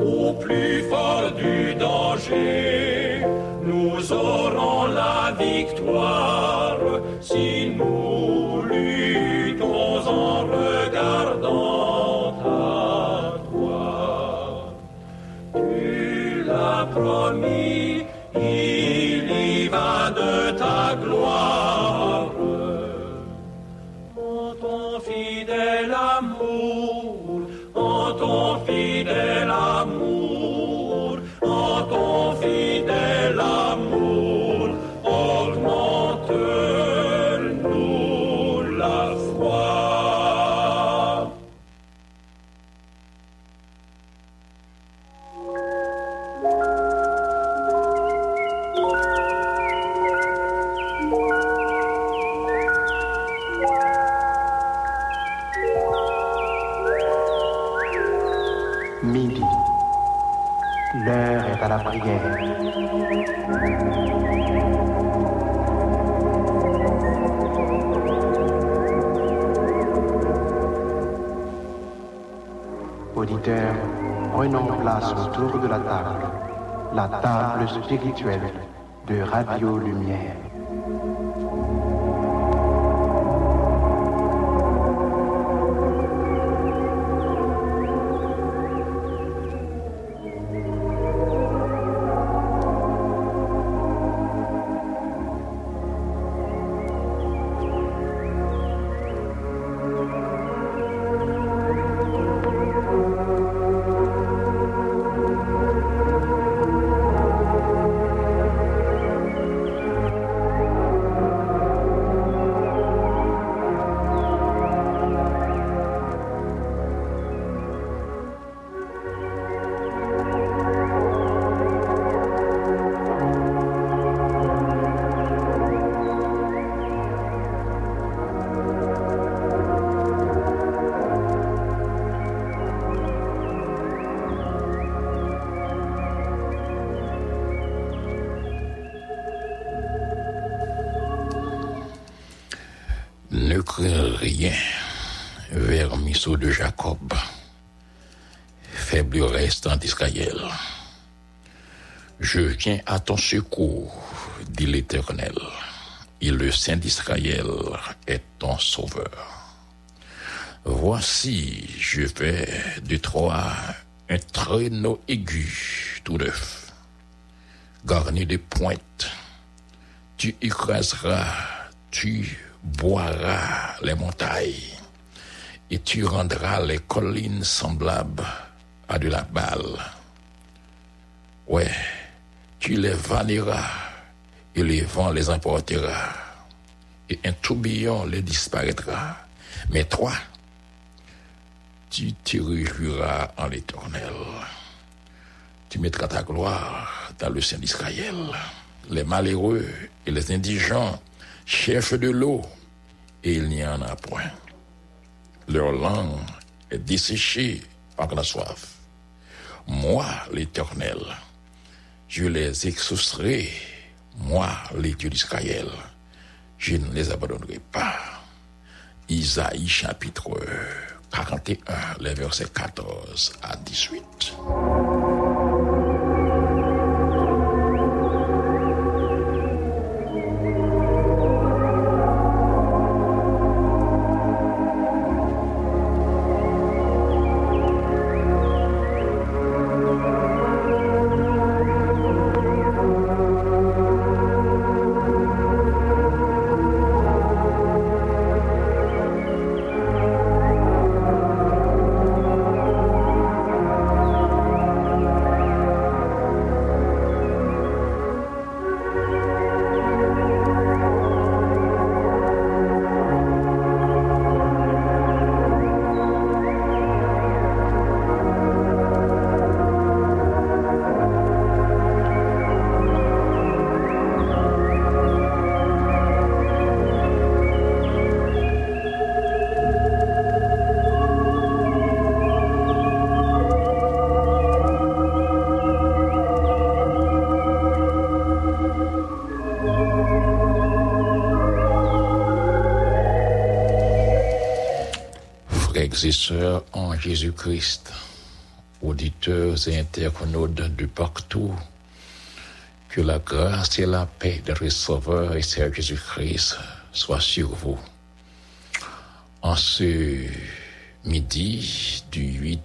Au plus fort du danger, nous aurons la victoire si nous luttons en regardant à toi. Tu l'as promis, spirituelle de Radio Lumière. d'Israël. Je viens à ton secours, dit l'Éternel, et le Saint d'Israël est ton sauveur. Voici, je fais de toi un traîneau aigu tout neuf, garni de pointes. Tu écraseras, tu boiras les montagnes, et tu rendras les collines semblables à de la balle. Ouais, tu les vanneras, et les vents les emportera, et un tourbillon les disparaîtra. Mais toi, tu te réjouiras en l'éternel. Tu mettras ta gloire dans le Saint d'Israël. Les malheureux et les indigents cherchent de l'eau et il n'y en a point. Leur langue est desséchée par la soif. Moi, l'Éternel, je les exaucerai, moi, les dieux d'Israël, je ne les abandonnerai pas. Isaïe chapitre 41, les versets 14 à 18. Et sœurs en Jésus-Christ, auditeurs et internautes de partout, que la grâce et la paix de notre et Seigneur Jésus-Christ soient sur vous. En ce midi du 8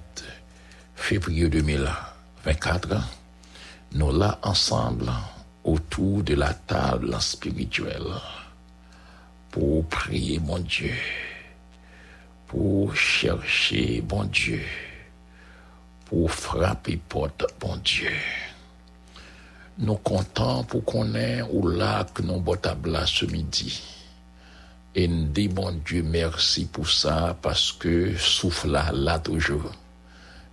février 2024, nous là ensemble autour de la table spirituelle pour prier mon Dieu, pour chercher bon Dieu, pour frapper porte bon Dieu. Nous comptons pour qu'on ait là que nous là ce midi. Et nous disons, bon Dieu, merci pour ça, parce que souffle là, là toujours.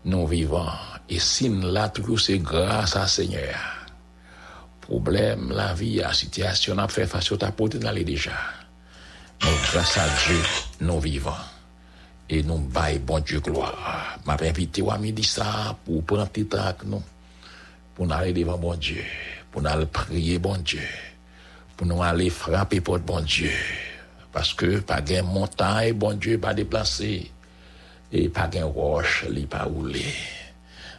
Nous vivons. Et si nous là toujours, c'est grâce à Seigneur. Problème, la vie, la situation, a fait face au tapote dans les déjà. Mais grâce à Dieu, nous vivons. Et nous baillons, bon Dieu, gloire. M'a invité à midi ça pour prendre petit avec nous. Pour nous aller devant bon Dieu. Pour nous aller prier bon Dieu. Pour nous aller frapper pour bon Dieu. Parce que pas de montagne, bon Dieu, pas déplacé. Et pas de roche, il pas roulé.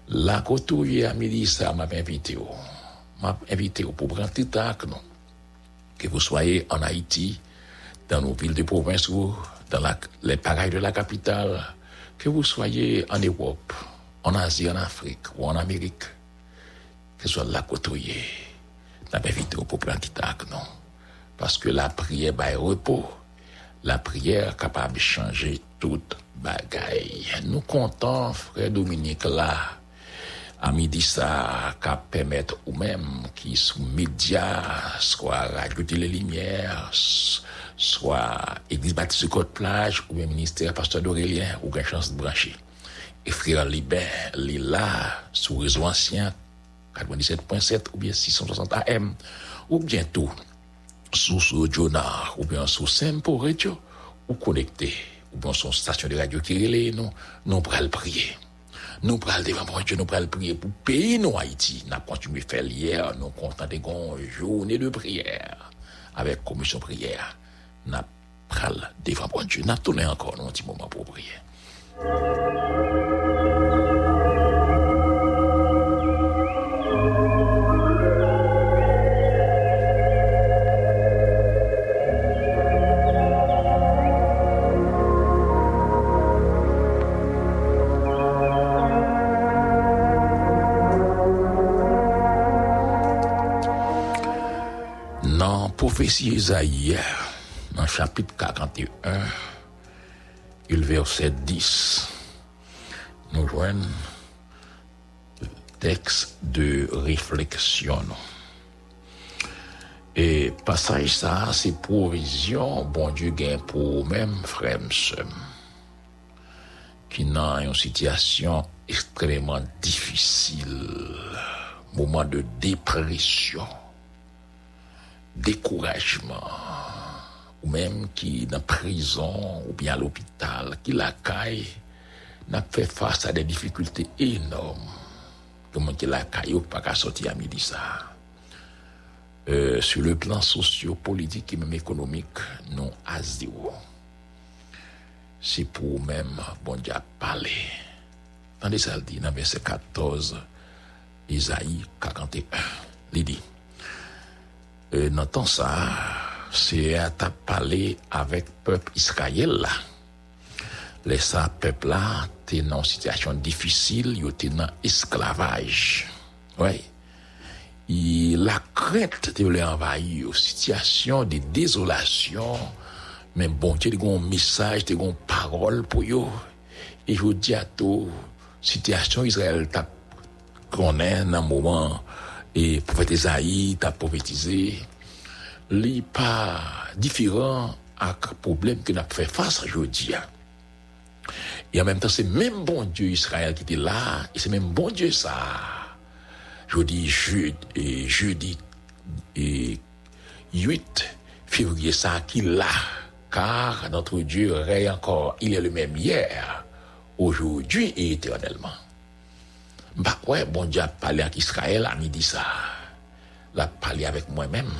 La côté à midi ça m'a invité. M'a invité pour prendre petit avec nous. Que vous soyez en Haïti, dans nos villes de province ou dans la, les parages de la capitale, que vous soyez en Europe, en Asie, en Afrique ou en Amérique, que ce soit la côtoyer, invité pour prendre avec nous. Parce que la prière est repos. La prière capable de changer toute bagaille. Nous comptons, frère Dominique, là, à midi ça, qu'à permettre ou même qui sous médias, soit Radio les Lumières, soit Église Baptiste Côte-Plage, ou bien ministère Pasteur d'Aurélien, ou bien chance de brancher. Et frère Libin, il là, sous réseau ancien, 97.7, ou bien 660 AM, ou bien tout, sous sous Jonah, ou bien sous Sempo Radio, ou connecté, ou bien son station de radio qui relève, nous, nous le prier. Nous prenons devant bon Dieu, nous prenons prier pour pays nous Haïti. Nous continué à faire hier, nous constatons une journée de prière avec commission prière. Nous prenons devant bon Dieu. Nous tourné encore un petit moment pour prier. Dans prophétie Isaïe, chapitre 41, le verset 10, nous joignons le texte de réflexion. Et passage ça, c'est provision, bon Dieu gagne pour même frère qui dans une situation extrêmement difficile, moment de dépression découragement, ou même qui dans prison ou bien à l'hôpital, qui la caille, n'a fait face à des difficultés énormes. Comment qui la caille ou pas qu'à sortir à midi ça. Euh, sur le plan socio-politique et même économique, non à zéro. C'est pour même, bon Dieu, parler. Tandis ça dit dans verset 14, Isaïe 41, il dit, euh, dans temps ça, c'est à parler avec peuple Israël ça peuple là, t'es dans une situation difficile, ils étaient dans esclavage. Ouais. Et la crainte de les envahir, situation de désolation, mais bon Dieu, il y a un message, il y a une parole pour eux. Et je dis à tout, situation Israël t'a connaît dans un moment et prophète Esaïe t'a prophétisé, n'est pas différent à problème que avons fait face aujourd'hui. Et en même temps, c'est même bon Dieu Israël qui était là, et c'est même bon Dieu ça. Je dis jeudi, et jeudi et 8 février ça qui là, car notre Dieu règne encore, il est le même hier, aujourd'hui et éternellement. Bah ouais, bon Dieu a parlé avec Israël à midi ça. Il a parlé avec moi-même,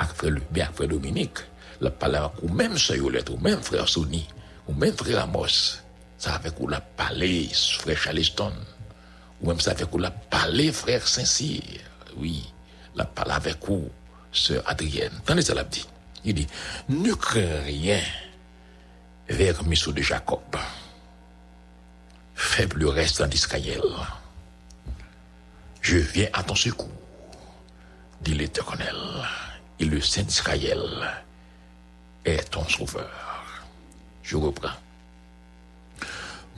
avec frère, bien frère Dominique. Il a parlé avec vous-même, soeur Yolette, ou même frère Sony, ou même frère Amos. ça avec où la parler, frère Charleston, ou même ça avec où la parler, frère Saint-Cyr, oui, la parler avec où, sœur Adrienne. Tendez ça, l'a dit. Il dit, ne crains rien vers Missou de Jacob. Faible reste d'Israël. Je viens à ton secours, dit l'Éternel, et le Saint d'Israël est ton sauveur. Je reprends.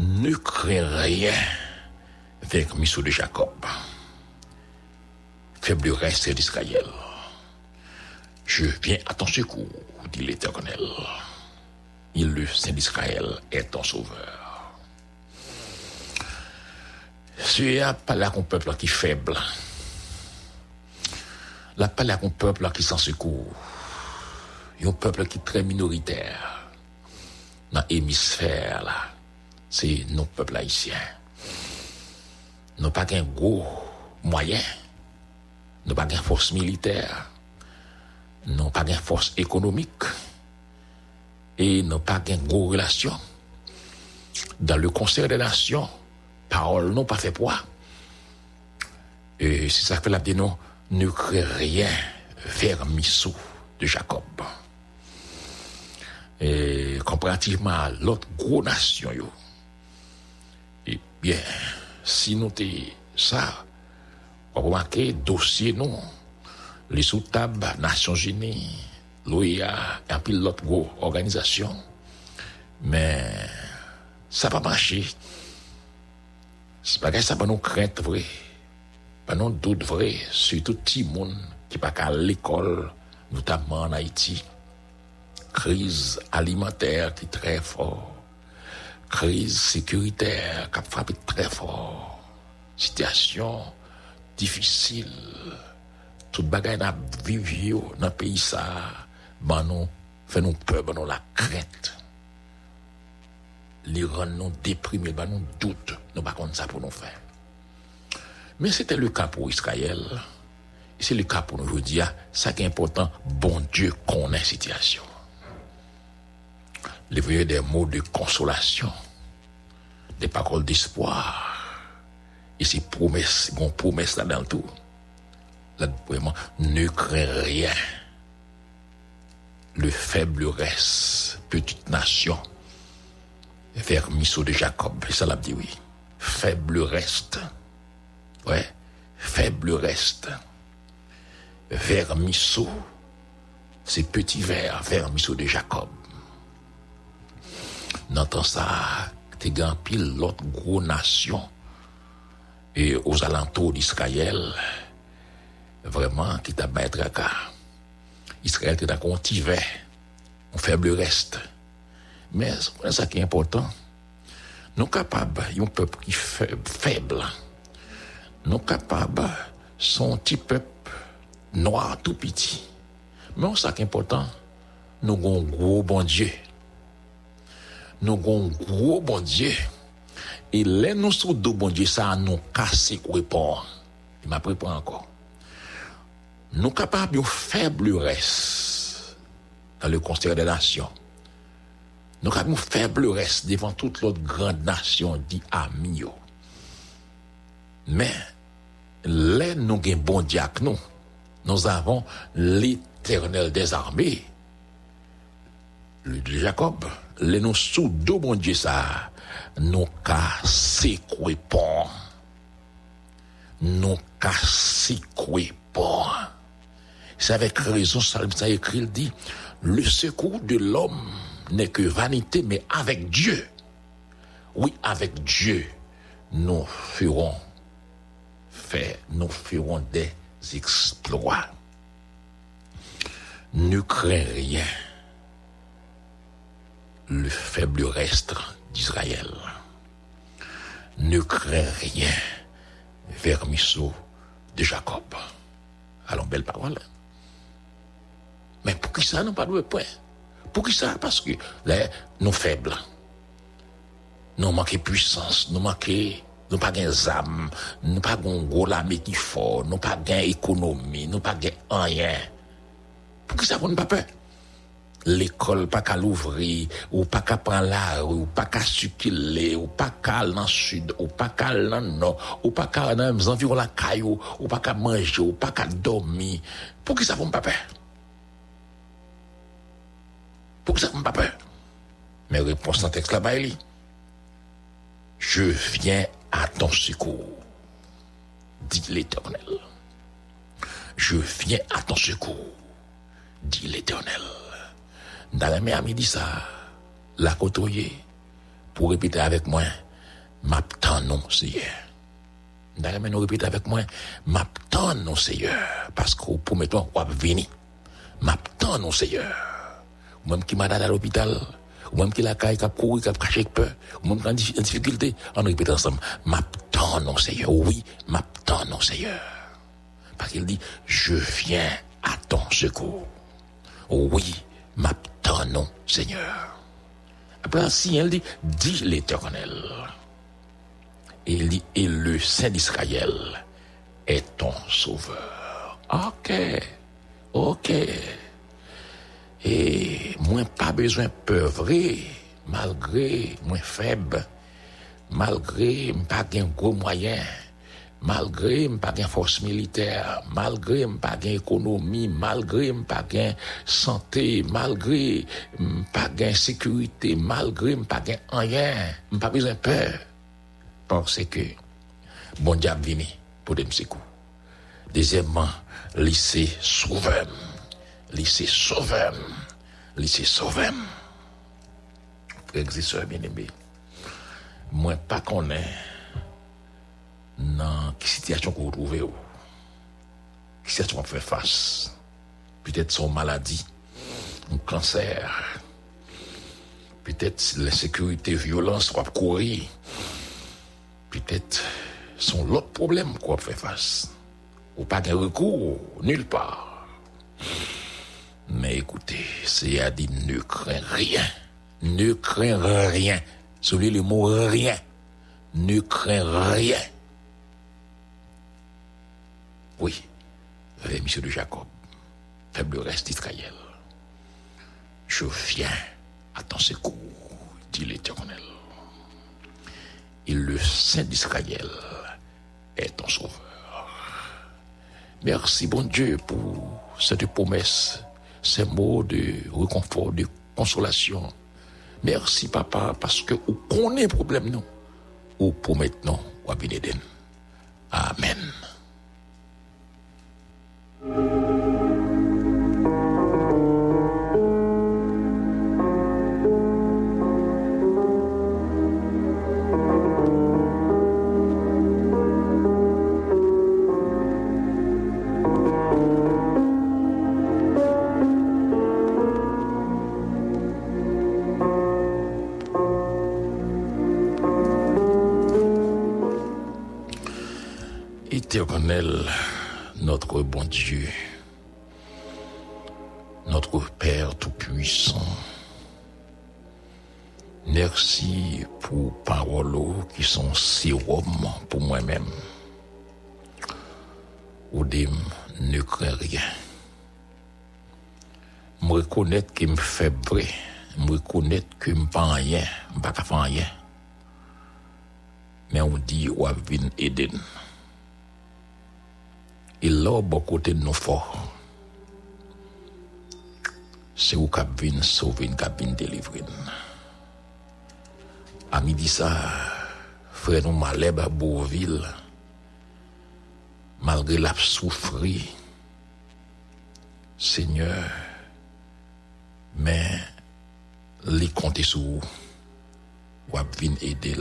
Ne crains rien vers Missou de Jacob. Faible reste d'Israël. Je viens à ton secours, dit l'Éternel. Il le Saint d'Israël est ton sauveur. A pas là un peuple qui est faible. La pas là un peuple qui s'en secours. Un peuple qui est très minoritaire. Dans l'hémisphère, là, c'est nos peuples haïtiens. Nous pas qu'un gros moyen. Nous pas qu'une force militaire. Nous pas qu'une force économique. Et nous pas qu'une gros relation. Dans le concert des nations, parole non pas fait poids. Et c'est ça que la dit non, ne crée rien vers Missou de Jacob. Et comparativement à l'autre gros nation, eh bien, si nous ça, on remarque dossier non, les sous-tables Nations Unies, l'OIA, et puis l'autre gros organisation, mais ça va marcher. C'est pas que ça pas nous crainte vrai, nous doute vrai, surtout tout le monde qui pas qu'à l'école, notamment en Haïti. Crise alimentaire qui est très fort. Crise sécuritaire qui a frappé très fort. Situation difficile. Tout bagay n'a vivi dans le pays fait nous peur, nous la crainte les rend nous déprimés, bah nous doute, nous pas ça pour nous faire. Mais c'était le cas pour Israël. Et c'est le cas pour nous aujourd'hui. Ça qui est important, bon Dieu connaît la situation. Voyez des mots de consolation, des paroles d'espoir. Et ces promesses, bon promesses là dans tout. Là, vraiment, ne crains rien. Le faible reste, petite nation, vers Misso de Jacob. Et ça dit oui. Faible reste. Ouais. Faible reste. Vers Misso. Ces petits vers Misso de Jacob. N'entend ça, t'es grand pile l'autre gros nation. Et aux alentours d'Israël, vraiment, qui t'a battu à Israël t'a cultivé. Un faible reste. Mais c'est ça qui est important. Nous capables, un peuple qui est faible. Nous capables, son petit peuple noir tout petit. Mais c'est ça qui est important. Nous avons un gros bon Dieu. Nous avons un gros bon Dieu. Et là, nous sommes deux bon Dieu, ça nous casse quoi Il m'a pris encore. Nous capables de faible reste dans le concert des nations. Nous avons faible reste devant toute l'autre grande nation dit amis. Mais, là, nous avons bon nous. Nous avons l'éternel des armées. Le Jacob, les nous sous deux bon Dieu ça, nous quoi pont. Nous quoi pont. C'est avec raison, ça écrit, il dit, le secours de l'homme n'est que vanité, mais avec Dieu. Oui, avec Dieu, nous ferons faire, nous ferons des exploits. Ne crains rien. Le faible reste d'Israël. Ne crains rien. Vermisseau de Jacob. Allons, belle parole. Mais pour qui ça, nous pas de point? Pour qui ça? Parce que là, nous faibles. Nous manquons puissance, nous manquons, nous pas gain âme, nous pas gain gros l'armée qui fort, nous pas gain économie, nous pas gain rien. Pour qui ça, nous pas peur? L'école pas qu'à l'ouvrir, ou pas qu'à prendre la rue, ou pas qu'à circuler, ou pas qu'à aller dans le sud, ou pas qu'à aller dans le nord, ou pas qu'à aller dans les environs la caillou, ou pas qu'à manger, ou pas qu'à dormir. Pour qui ça vous pas peur? Pour qui ça vous pas peur? Mais réponse dans le texte là-bas, je viens à ton secours, dit l'Éternel. Je viens à ton secours, dit l'Éternel. Dans la mer, midi ça, la côtoyer, pour répéter avec moi, m'attend non, Seigneur. Dans la mer, nous répéter avec moi, m'attend non, Seigneur, parce que pour mettre on va venir. M'attend non, Seigneur. Même qui m'a à l'hôpital, ou même qui la caille, qui a couru, qui a caché peur, ou même qui a en difficulté, on répète ensemble, m'attend non, Seigneur. Oui, m'attend non, Seigneur. Parce qu'il dit, je viens à ton secours. Oui, m'attend non, Seigneur. Après, ainsi, elle dit, dit l'éternel. Et il dit, et le Saint d'Israël est ton sauveur. Ok, ok. Et moins pas besoin peur vrai, malgré moins faible, malgré pas gain gros moyens, malgré pas gain force militaire, malgré pas gain économie, malgré pas gain santé, malgré pas gain sécurité, malgré pas gain rien, pas besoin peur. Parce que bon diable vini pour des. Deuxièmement, lycée sauveur. Lycée sauveur. Lycée sauveur. Frères et sœurs bien-aimés, moi pas qu'on est dans quelle situation qu'on ou quelle situation qu'on fait face. Peut-être son maladie, un cancer, peut-être l'insécurité, violence qu'on courir, peut-être son l'autre problème qu'on fait face. Ou pas de recours, nulle part. Mais écoutez, c'est à dire ne crains rien. Ne crains rien. Souliez le mot rien. Ne crains rien. Oui, monsieur de Jacob, faible reste d'Israël. Je viens à ton secours, dit l'Éternel. Et le Saint d'Israël est ton sauveur. Merci, bon Dieu, pour cette promesse, ces mots de réconfort, de consolation. Merci, papa, parce que vous connaissez le problème, non? Ou pour maintenant, ou à Amen. Notre bon Dieu, notre Père Tout-Puissant, merci pour paroles qui sont sérum pour moi-même. Oudim ne crains rien. Me reconnaître que me fait vrai, me reconnaître que me pas rien, me pas faire rien. Mais on dit, ou vin Eden. Et là, bon côté nous fort. C'est où cap vin sauver, cap vin délivrer. À midi ça, frère nous malèbe à Bourville, malgré la souffrir, Seigneur, mais les compter sur vous, ou à aider.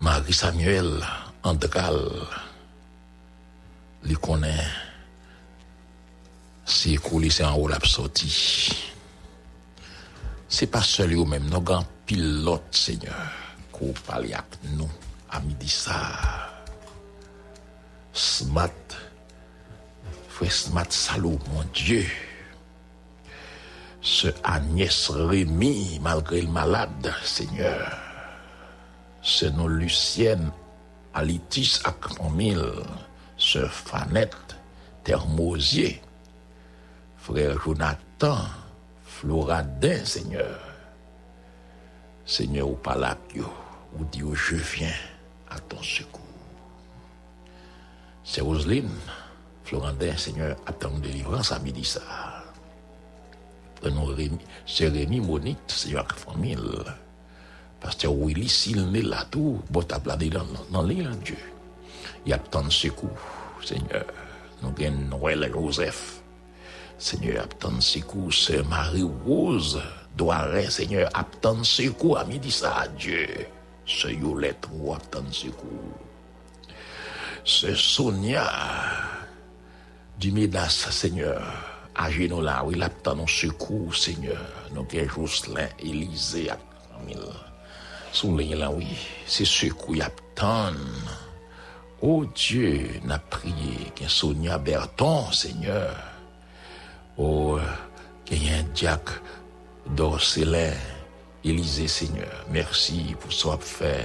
Marie Samuel, Andral, li connaît c'est coulé c'est en haut la sorti c'est pas seul ou même nos grands pilotes seigneur qu'on parle avec nous à midi ça smart frère smart salaud mon dieu. Ce Agnès Rémy malgré le malade seigneur. Ce nom Lucienne Alitis Akmamil Sœur Fanette Thermosier, frère Jonathan, Floradin, Seigneur. Seigneur, ou pas là, ou dit, oh, je viens à ton secours. C'est Roselyne, Floradin, Seigneur, attend délivrance à midi ça. Prenons Rémi, c'est Rémi Monique, Seigneur, famille. Pasteur Willy, s'il n'est là tout, bon, t'as dans, dans l'île, Dieu. Il y a tant de secours, Seigneur. Nous gagnons Noël Joseph. Seigneur, tant de secours, c'est Marie-Rose. Doiret, Seigneur, tant de secours à midi ça, Dieu. C'est Yolette, ou. C'est Sonia du Seigneur. À genoux là, oui, secours, Seigneur. Nous gagnons Jocelyn, Élisée, à. Souligne là, oui, c'est secours, il y a tant. Oh Dieu, n'a prié qu'un Sonia Berton, Seigneur. Oh, qu'il y ait un Jack d'Orcélin, Élisée, Seigneur. Merci pour ce fait.